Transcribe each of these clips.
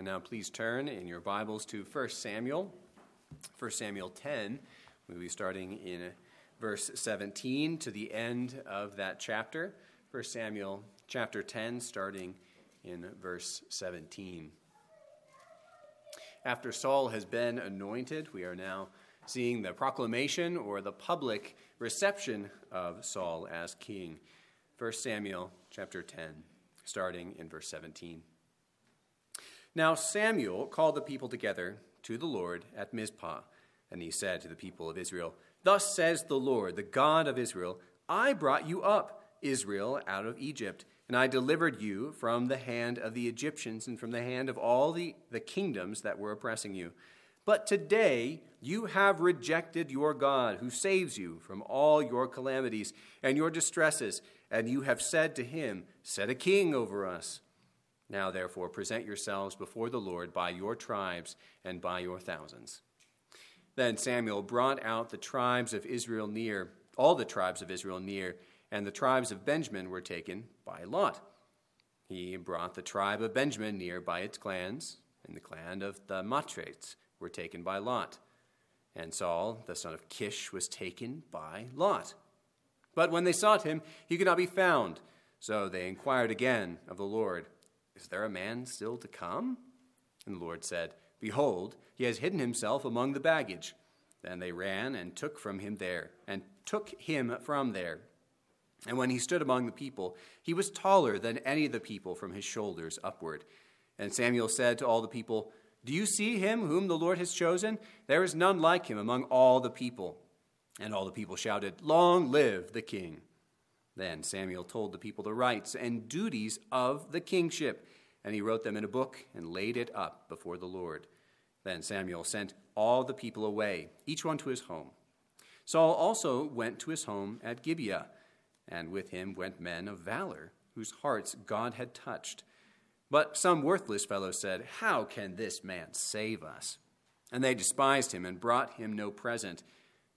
And now please turn in your Bibles to 1 Samuel, 1 Samuel 10. We'll be starting in verse 17 to the end of that chapter. 1 Samuel chapter 10, starting in verse 17. After Saul has been anointed, we are now seeing the proclamation or the public reception of Saul as king. 1 Samuel chapter 10, starting in verse 17. Now Samuel called the people together to the Lord at Mizpah, and he said to the people of Israel, Thus says the Lord, the God of Israel, I brought you up, Israel, out of Egypt, and I delivered you from the hand of the Egyptians and from the hand of all the, the kingdoms that were oppressing you. But today you have rejected your God, who saves you from all your calamities and your distresses, and you have said to him, Set a king over us. Now, therefore, present yourselves before the Lord by your tribes and by your thousands. Then Samuel brought out the tribes of Israel near, all the tribes of Israel near, and the tribes of Benjamin were taken by Lot. He brought the tribe of Benjamin near by its clans, and the clan of the Matrites were taken by Lot. And Saul, the son of Kish, was taken by Lot. But when they sought him, he could not be found. So they inquired again of the Lord. Is there a man still to come? And the Lord said, Behold, he has hidden himself among the baggage. Then they ran and took from him there, and took him from there. And when he stood among the people, he was taller than any of the people from his shoulders upward. And Samuel said to all the people, Do you see him whom the Lord has chosen? There is none like him among all the people. And all the people shouted, Long live the king! Then Samuel told the people the rights and duties of the kingship, and he wrote them in a book and laid it up before the Lord. Then Samuel sent all the people away, each one to his home. Saul also went to his home at Gibeah, and with him went men of valor, whose hearts God had touched. But some worthless fellows said, How can this man save us? And they despised him and brought him no present,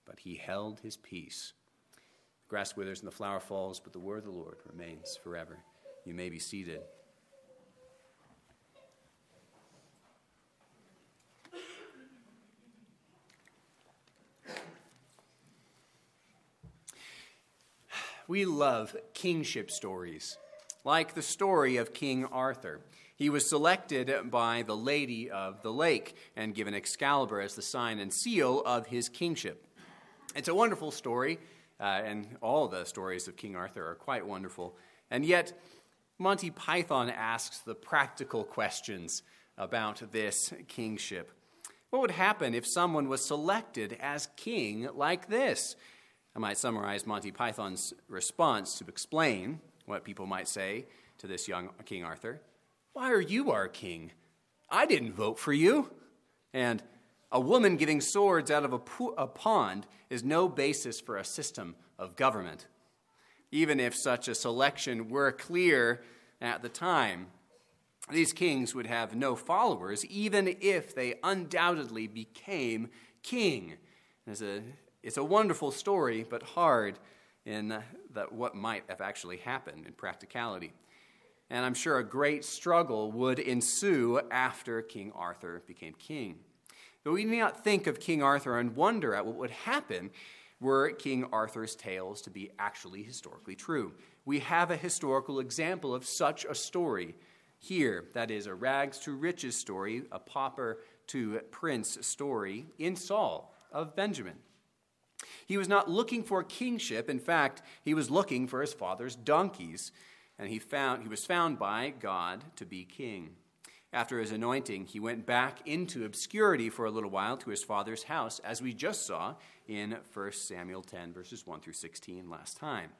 but he held his peace. The grass withers and the flower falls, but the word of the Lord remains forever. You may be seated. We love kingship stories, like the story of King Arthur. He was selected by the Lady of the Lake and given Excalibur as the sign and seal of his kingship. It's a wonderful story uh, and all the stories of King Arthur are quite wonderful. And yet, Monty Python asks the practical questions about this kingship. What would happen if someone was selected as king like this? I might summarize Monty Python's response to explain what people might say to this young King Arthur. Why are you our king? I didn't vote for you. And a woman getting swords out of a, po- a pond is no basis for a system of government, even if such a selection were clear at the time. These kings would have no followers, even if they undoubtedly became king. It's a, it's a wonderful story, but hard in what might have actually happened in practicality. And I'm sure a great struggle would ensue after King Arthur became king. But we need not think of King Arthur and wonder at what would happen were King Arthur's tales to be actually historically true. We have a historical example of such a story here. That is a rags to riches story, a pauper to prince story in Saul of Benjamin. He was not looking for kingship. In fact, he was looking for his father's donkeys, and he, found, he was found by God to be king. After his anointing, he went back into obscurity for a little while to his father's house, as we just saw in 1 Samuel 10, verses 1 through 16 last time.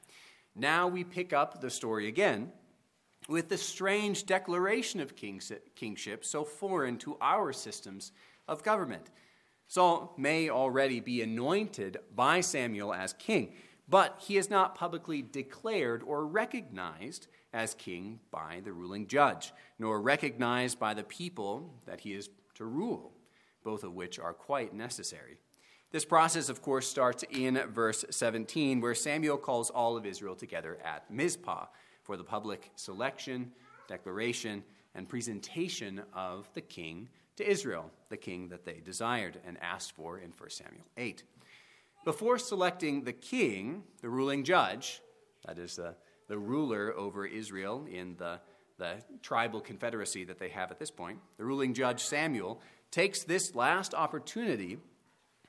Now we pick up the story again with the strange declaration of kingship so foreign to our systems of government. Saul may already be anointed by Samuel as king, but he is not publicly declared or recognized as king by the ruling judge, nor recognized by the people that he is to rule, both of which are quite necessary. This process, of course, starts in verse 17, where Samuel calls all of Israel together at Mizpah for the public selection, declaration, and presentation of the king to Israel, the king that they desired and asked for in 1 Samuel 8. Before selecting the king, the ruling judge, that is the, the ruler over Israel in the, the tribal confederacy that they have at this point, the ruling judge Samuel takes this last opportunity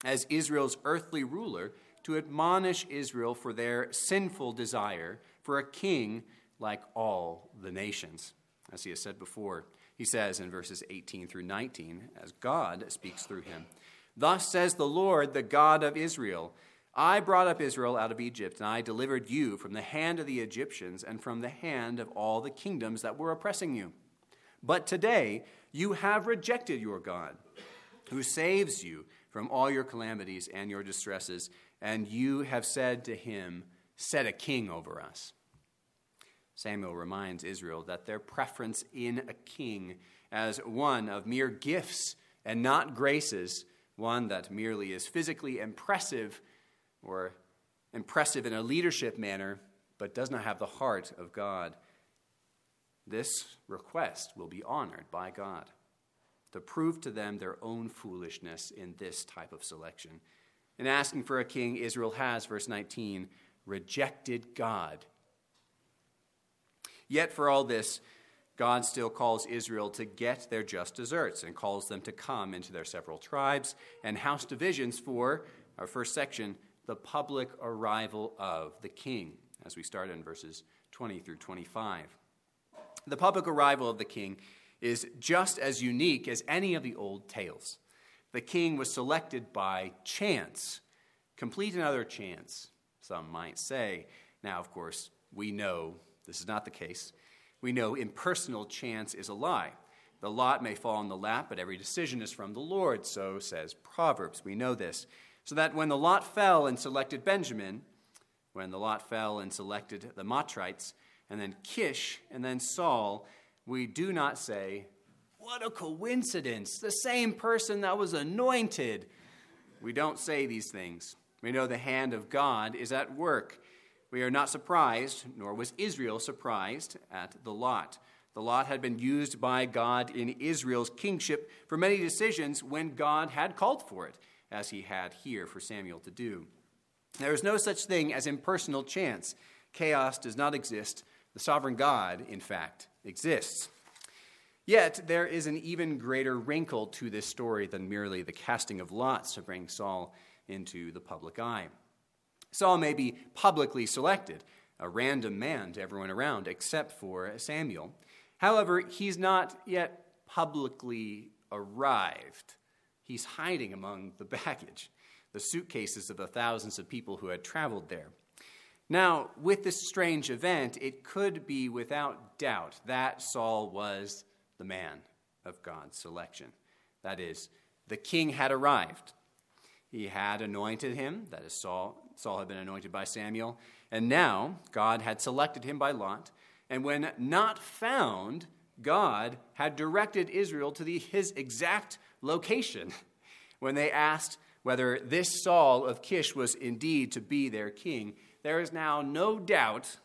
as Israel's earthly ruler to admonish Israel for their sinful desire for a king like all the nations. As he has said before, he says in verses 18 through 19, as God speaks through him Thus says the Lord, the God of Israel I brought up Israel out of Egypt, and I delivered you from the hand of the Egyptians and from the hand of all the kingdoms that were oppressing you. But today you have rejected your God, who saves you from all your calamities and your distresses, and you have said to him, Set a king over us. Samuel reminds Israel that their preference in a king as one of mere gifts and not graces, one that merely is physically impressive or impressive in a leadership manner, but does not have the heart of God, this request will be honored by God to prove to them their own foolishness in this type of selection. In asking for a king, Israel has, verse 19, rejected God Yet, for all this, God still calls Israel to get their just deserts and calls them to come into their several tribes and house divisions for our first section, the public arrival of the king, as we start in verses 20 through 25. The public arrival of the king is just as unique as any of the old tales. The king was selected by chance, complete another chance, some might say. Now, of course, we know this is not the case. We know impersonal chance is a lie. The lot may fall in the lap, but every decision is from the Lord, so says Proverbs. We know this. So that when the lot fell and selected Benjamin, when the lot fell and selected the Matrites, and then Kish, and then Saul, we do not say, What a coincidence! The same person that was anointed. We don't say these things. We know the hand of God is at work. We are not surprised, nor was Israel surprised, at the lot. The lot had been used by God in Israel's kingship for many decisions when God had called for it, as he had here for Samuel to do. There is no such thing as impersonal chance. Chaos does not exist. The sovereign God, in fact, exists. Yet, there is an even greater wrinkle to this story than merely the casting of lots to bring Saul into the public eye. Saul may be publicly selected, a random man to everyone around, except for Samuel. However, he's not yet publicly arrived. He's hiding among the baggage, the suitcases of the thousands of people who had traveled there. Now, with this strange event, it could be without doubt that Saul was the man of God's selection. That is, the king had arrived. He had anointed him, that is, Saul, Saul had been anointed by Samuel, and now God had selected him by lot. And when not found, God had directed Israel to the, his exact location when they asked whether this Saul of Kish was indeed to be their king. There is now no doubt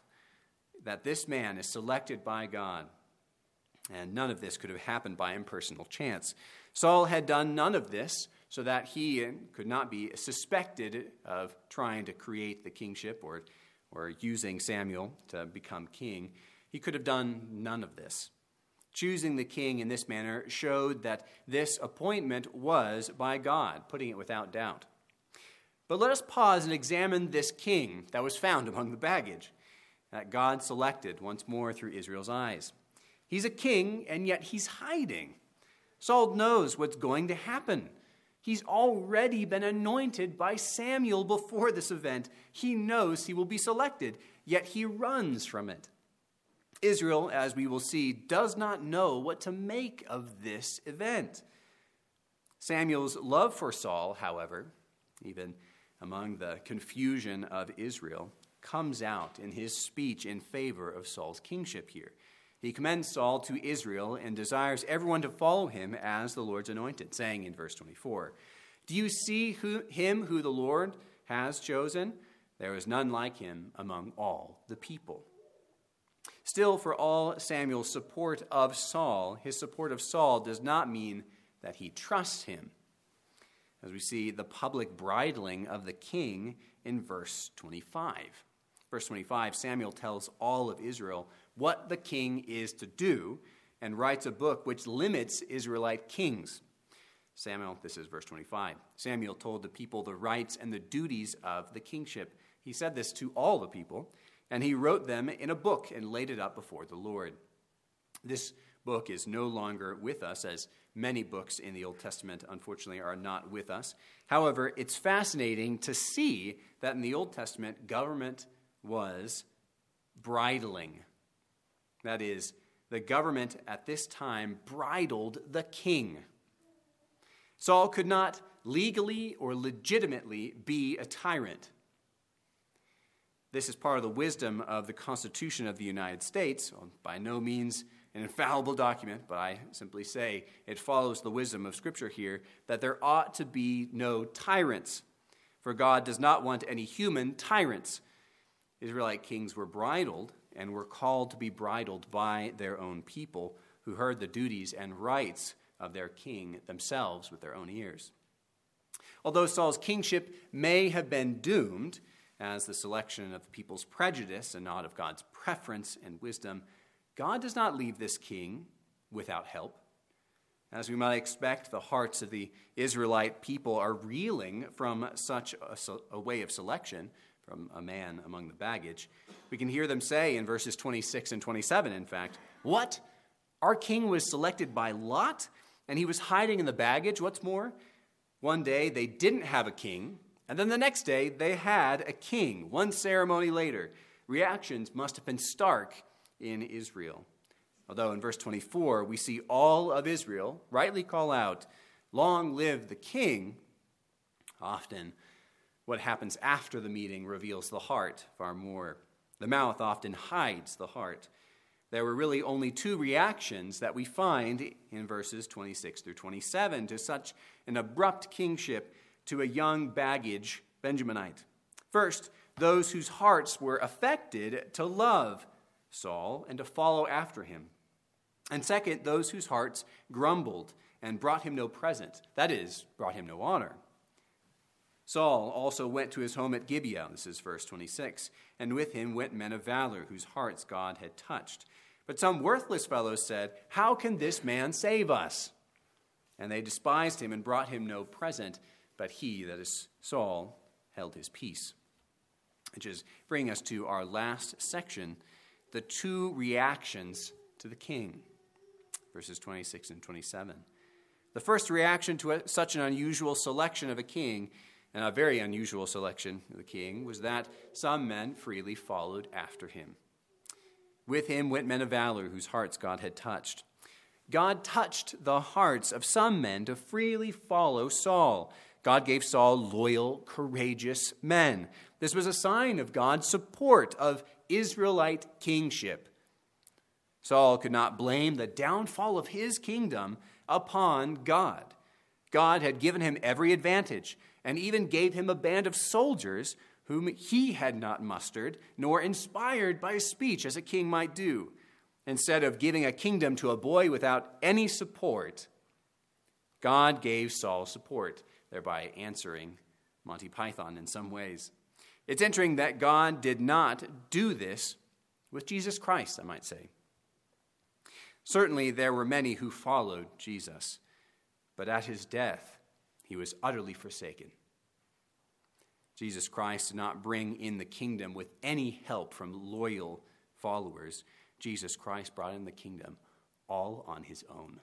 that this man is selected by God. And none of this could have happened by impersonal chance. Saul had done none of this so that he could not be suspected of trying to create the kingship or, or using Samuel to become king. He could have done none of this. Choosing the king in this manner showed that this appointment was by God, putting it without doubt. But let us pause and examine this king that was found among the baggage that God selected once more through Israel's eyes. He's a king, and yet he's hiding. Saul knows what's going to happen. He's already been anointed by Samuel before this event. He knows he will be selected, yet he runs from it. Israel, as we will see, does not know what to make of this event. Samuel's love for Saul, however, even among the confusion of Israel, comes out in his speech in favor of Saul's kingship here. He commends Saul to Israel and desires everyone to follow him as the Lord's anointed, saying in verse 24, Do you see who, him who the Lord has chosen? There is none like him among all the people. Still, for all Samuel's support of Saul, his support of Saul does not mean that he trusts him. As we see the public bridling of the king in verse 25. Verse 25, Samuel tells all of Israel what the king is to do and writes a book which limits Israelite kings. Samuel, this is verse 25. Samuel told the people the rights and the duties of the kingship. He said this to all the people, and he wrote them in a book and laid it up before the Lord. This book is no longer with us, as many books in the Old Testament, unfortunately, are not with us. However, it's fascinating to see that in the Old Testament, government was bridling. That is, the government at this time bridled the king. Saul could not legally or legitimately be a tyrant. This is part of the wisdom of the Constitution of the United States. Well, by no means an infallible document, but I simply say it follows the wisdom of Scripture here that there ought to be no tyrants. For God does not want any human tyrants. Israelite kings were bridled and were called to be bridled by their own people who heard the duties and rights of their king themselves with their own ears. Although Saul's kingship may have been doomed as the selection of the people's prejudice and not of God's preference and wisdom, God does not leave this king without help. As we might expect, the hearts of the Israelite people are reeling from such a, a way of selection from a man among the baggage. We can hear them say in verses 26 and 27, in fact, What? Our king was selected by Lot, and he was hiding in the baggage. What's more, one day they didn't have a king, and then the next day they had a king. One ceremony later, reactions must have been stark in Israel. Although in verse 24 we see all of Israel rightly call out, Long live the king, often what happens after the meeting reveals the heart far more. The mouth often hides the heart. There were really only two reactions that we find in verses 26 through 27 to such an abrupt kingship to a young baggage Benjaminite. First, those whose hearts were affected to love Saul and to follow after him. And second, those whose hearts grumbled and brought him no present, that is, brought him no honor. Saul also went to his home at Gibeah, this is verse 26, and with him went men of valor, whose hearts God had touched. But some worthless fellows said, How can this man save us? And they despised him and brought him no present, but he, that is Saul, held his peace. Which is bringing us to our last section the two reactions to the king, verses 26 and 27. The first reaction to a, such an unusual selection of a king and a very unusual selection of the king was that some men freely followed after him. With him went men of valor whose hearts God had touched. God touched the hearts of some men to freely follow Saul. God gave Saul loyal, courageous men. This was a sign of God's support of Israelite kingship. Saul could not blame the downfall of his kingdom upon God. God had given him every advantage and even gave him a band of soldiers whom he had not mustered, nor inspired by a speech as a king might do. Instead of giving a kingdom to a boy without any support, God gave Saul support, thereby answering Monty Python in some ways. It's interesting that God did not do this with Jesus Christ, I might say. Certainly, there were many who followed Jesus, but at his death, he was utterly forsaken. Jesus Christ did not bring in the kingdom with any help from loyal followers. Jesus Christ brought in the kingdom all on his own.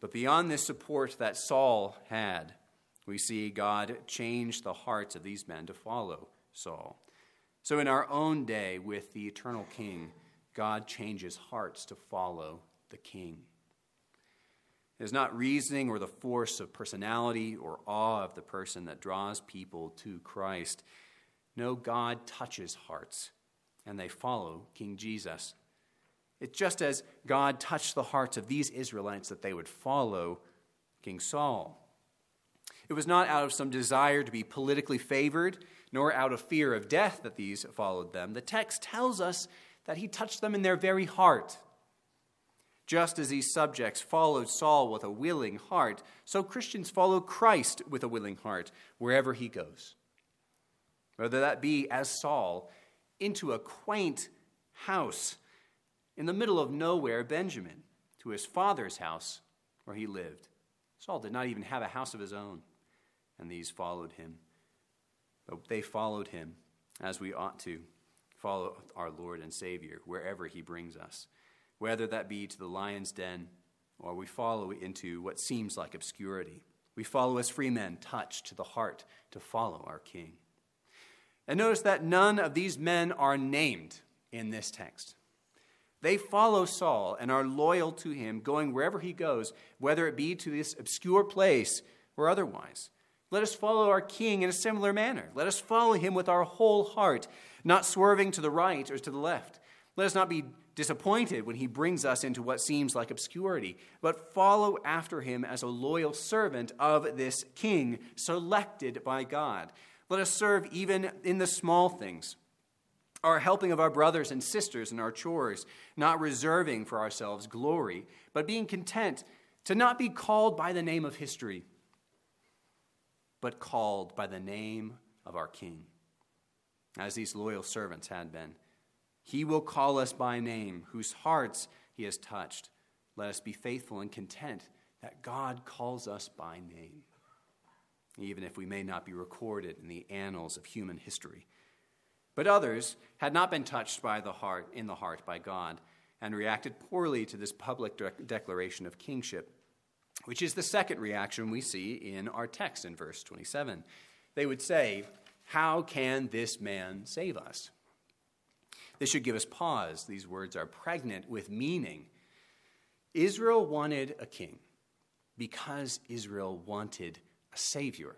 But beyond this support that Saul had, we see God change the hearts of these men to follow Saul. So, in our own day with the eternal King, God changes hearts to follow the King. It is not reasoning or the force of personality or awe of the person that draws people to Christ. No, God touches hearts, and they follow King Jesus. It's just as God touched the hearts of these Israelites that they would follow King Saul. It was not out of some desire to be politically favored, nor out of fear of death that these followed them. The text tells us that he touched them in their very heart. Just as these subjects followed Saul with a willing heart, so Christians follow Christ with a willing heart wherever he goes. Whether that be as Saul into a quaint house in the middle of nowhere, Benjamin, to his father's house where he lived. Saul did not even have a house of his own, and these followed him. But they followed him as we ought to follow our Lord and Savior wherever he brings us whether that be to the lion's den or we follow into what seems like obscurity. We follow as free men, touched to the heart to follow our King. And notice that none of these men are named in this text. They follow Saul and are loyal to him, going wherever he goes, whether it be to this obscure place or otherwise. Let us follow our King in a similar manner. Let us follow him with our whole heart, not swerving to the right or to the left. Let us not be disappointed when he brings us into what seems like obscurity, but follow after him as a loyal servant of this king selected by God. Let us serve even in the small things, our helping of our brothers and sisters in our chores, not reserving for ourselves glory, but being content to not be called by the name of history, but called by the name of our king, as these loyal servants had been. He will call us by name, whose hearts he has touched. Let us be faithful and content that God calls us by name, even if we may not be recorded in the annals of human history. But others had not been touched by the heart in the heart by God and reacted poorly to this public de- declaration of kingship, which is the second reaction we see in our text in verse 27. They would say, How can this man save us? This should give us pause. These words are pregnant with meaning. Israel wanted a king because Israel wanted a savior.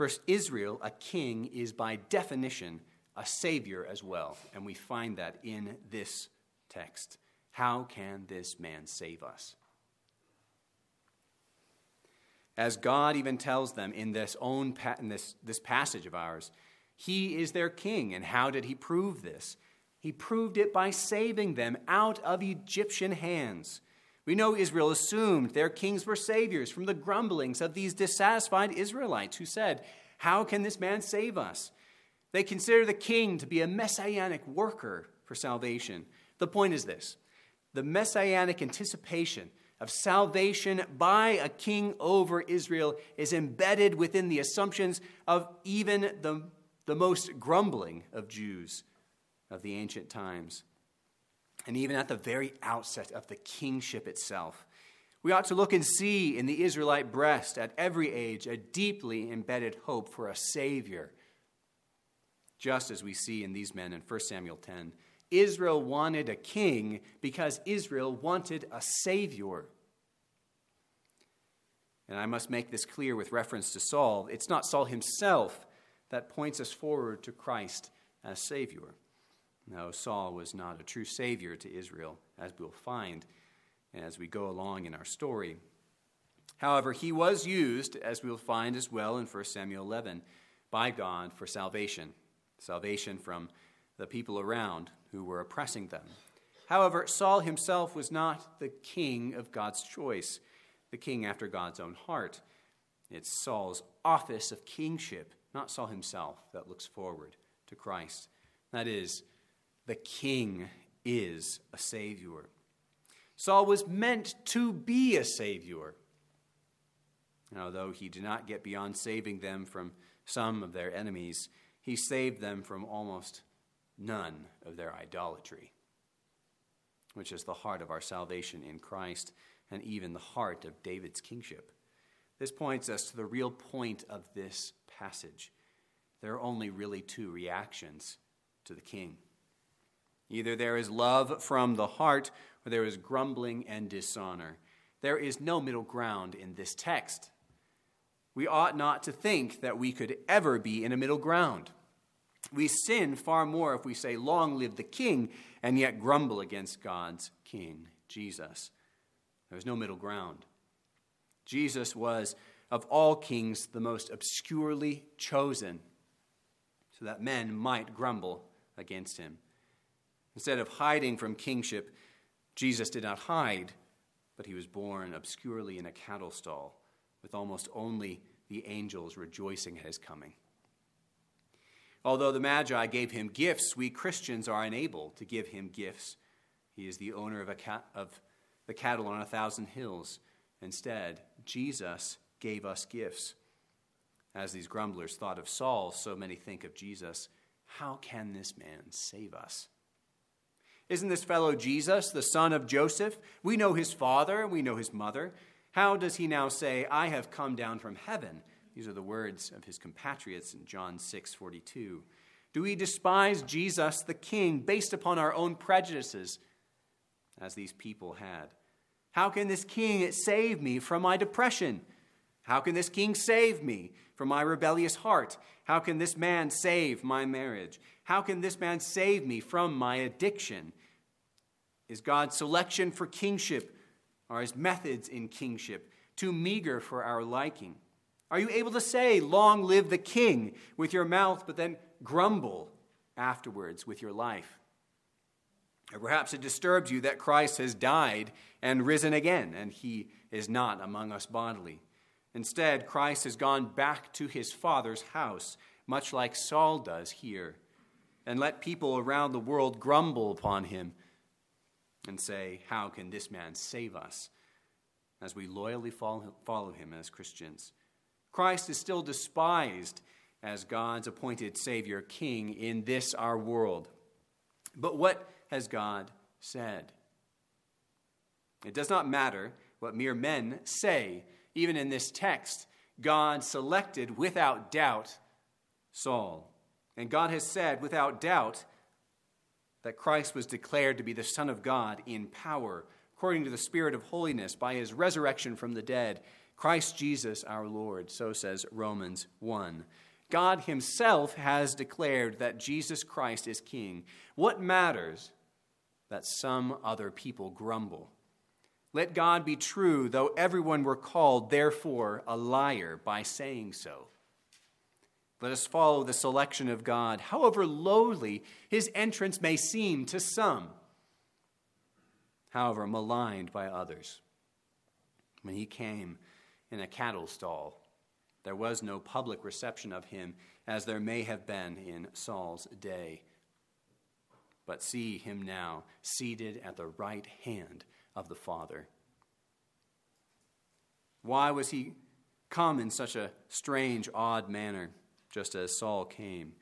First, Israel, a king, is by definition a savior as well. And we find that in this text. How can this man save us? As God even tells them in this own in this, this passage of ours, he is their king. And how did he prove this? He proved it by saving them out of Egyptian hands. We know Israel assumed their kings were saviors from the grumblings of these dissatisfied Israelites who said, How can this man save us? They consider the king to be a messianic worker for salvation. The point is this the messianic anticipation of salvation by a king over Israel is embedded within the assumptions of even the the most grumbling of Jews of the ancient times. And even at the very outset of the kingship itself, we ought to look and see in the Israelite breast at every age a deeply embedded hope for a Savior, just as we see in these men in 1 Samuel 10. Israel wanted a king because Israel wanted a Savior. And I must make this clear with reference to Saul. It's not Saul himself that points us forward to Christ as Savior. No, Saul was not a true Savior to Israel, as we'll find as we go along in our story. However, he was used, as we'll find as well in 1 Samuel 11, by God for salvation salvation from the people around who were oppressing them. However, Saul himself was not the king of God's choice, the king after God's own heart. It's Saul's office of kingship not Saul himself, that looks forward to Christ. That is, the king is a savior. Saul was meant to be a savior. And although he did not get beyond saving them from some of their enemies, he saved them from almost none of their idolatry, which is the heart of our salvation in Christ and even the heart of David's kingship. This points us to the real point of this passage. There are only really two reactions to the king. Either there is love from the heart, or there is grumbling and dishonor. There is no middle ground in this text. We ought not to think that we could ever be in a middle ground. We sin far more if we say, Long live the king, and yet grumble against God's king, Jesus. There's no middle ground. Jesus was, of all kings, the most obscurely chosen, so that men might grumble against him. Instead of hiding from kingship, Jesus did not hide, but he was born obscurely in a cattle stall, with almost only the angels rejoicing at his coming. Although the Magi gave him gifts, we Christians are unable to give him gifts. He is the owner of, of the cattle on a thousand hills. Instead, Jesus gave us gifts. As these grumblers thought of Saul, so many think of Jesus. How can this man save us? Isn't this fellow Jesus, the son of Joseph? We know his father, we know his mother. How does he now say, I have come down from heaven? These are the words of his compatriots in John 6 42. Do we despise Jesus, the King, based upon our own prejudices, as these people had? How can this King save me from my depression? How can this King save me from my rebellious heart? How can this man save my marriage? How can this man save me from my addiction? Is God's selection for kingship or his methods in kingship too meager for our liking? Are you able to say, Long live the king, with your mouth, but then grumble afterwards with your life? Or perhaps it disturbs you that Christ has died and risen again, and he is not among us bodily. Instead, Christ has gone back to his Father's house, much like Saul does here, and let people around the world grumble upon him and say, How can this man save us? as we loyally follow him as Christians. Christ is still despised as God's appointed Savior King in this our world. But what has God said? It does not matter what mere men say. Even in this text, God selected without doubt Saul. And God has said without doubt that Christ was declared to be the Son of God in power, according to the Spirit of holiness, by his resurrection from the dead. Christ Jesus our Lord, so says Romans 1. God himself has declared that Jesus Christ is King. What matters that some other people grumble? Let God be true, though everyone were called, therefore, a liar by saying so. Let us follow the selection of God, however lowly his entrance may seem to some, however maligned by others. When he came in a cattle stall, there was no public reception of him as there may have been in Saul's day. But see him now, seated at the right hand of the Father. Why was he come in such a strange, odd manner? just as Saul came,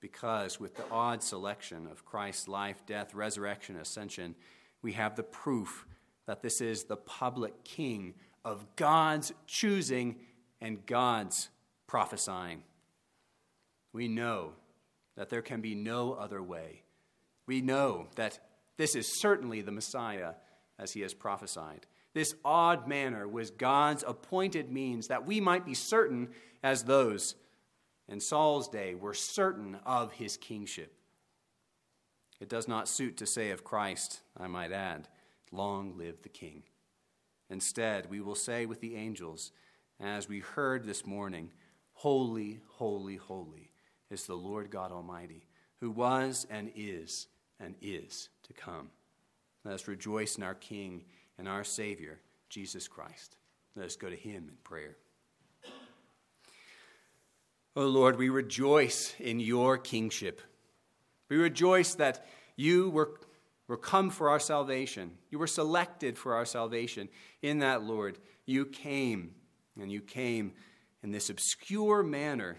because with the odd selection of Christ's life, death, resurrection, ascension, we have the proof that this is the public king of God's choosing and God's prophesying. We know that there can be no other way. We know that this is certainly the Messiah as he has prophesied. This odd manner was God's appointed means that we might be certain as those in Saul's day were certain of his kingship. It does not suit to say of Christ, I might add, long live the king. Instead, we will say with the angels, as we heard this morning, Holy, holy, holy is the Lord God Almighty, who was and is and is to come. Let us rejoice in our King and our Savior, Jesus Christ. Let us go to him in prayer. O oh Lord, we rejoice in your kingship. We rejoice that you were, were come for our salvation. You were selected for our salvation. In that, Lord, you came, and you came in this obscure manner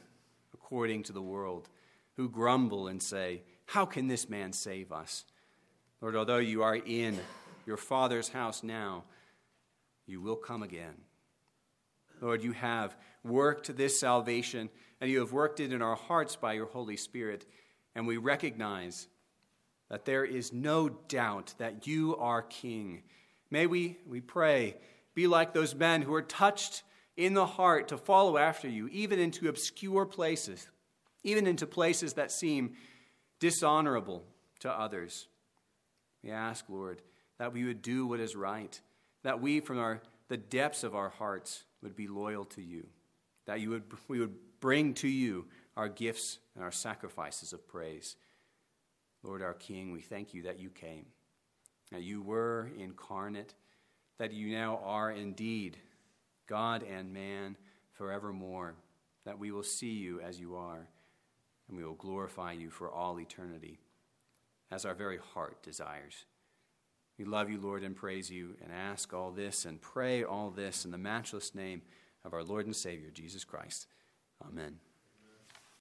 according to the world, who grumble and say, How can this man save us? Lord, although you are in your Father's house now, you will come again. Lord, you have worked this salvation and you have worked it in our hearts by your Holy Spirit. And we recognize that there is no doubt that you are King. May we, we pray, be like those men who are touched in the heart to follow after you, even into obscure places, even into places that seem dishonorable to others. We ask, Lord, that we would do what is right, that we, from our, the depths of our hearts, would be loyal to you, that you would, we would bring to you our gifts and our sacrifices of praise. Lord our King, we thank you that you came, that you were incarnate, that you now are indeed God and man forevermore, that we will see you as you are, and we will glorify you for all eternity, as our very heart desires. We love you, Lord, and praise you, and ask all this and pray all this in the matchless name of our Lord and Savior, Jesus Christ. Amen.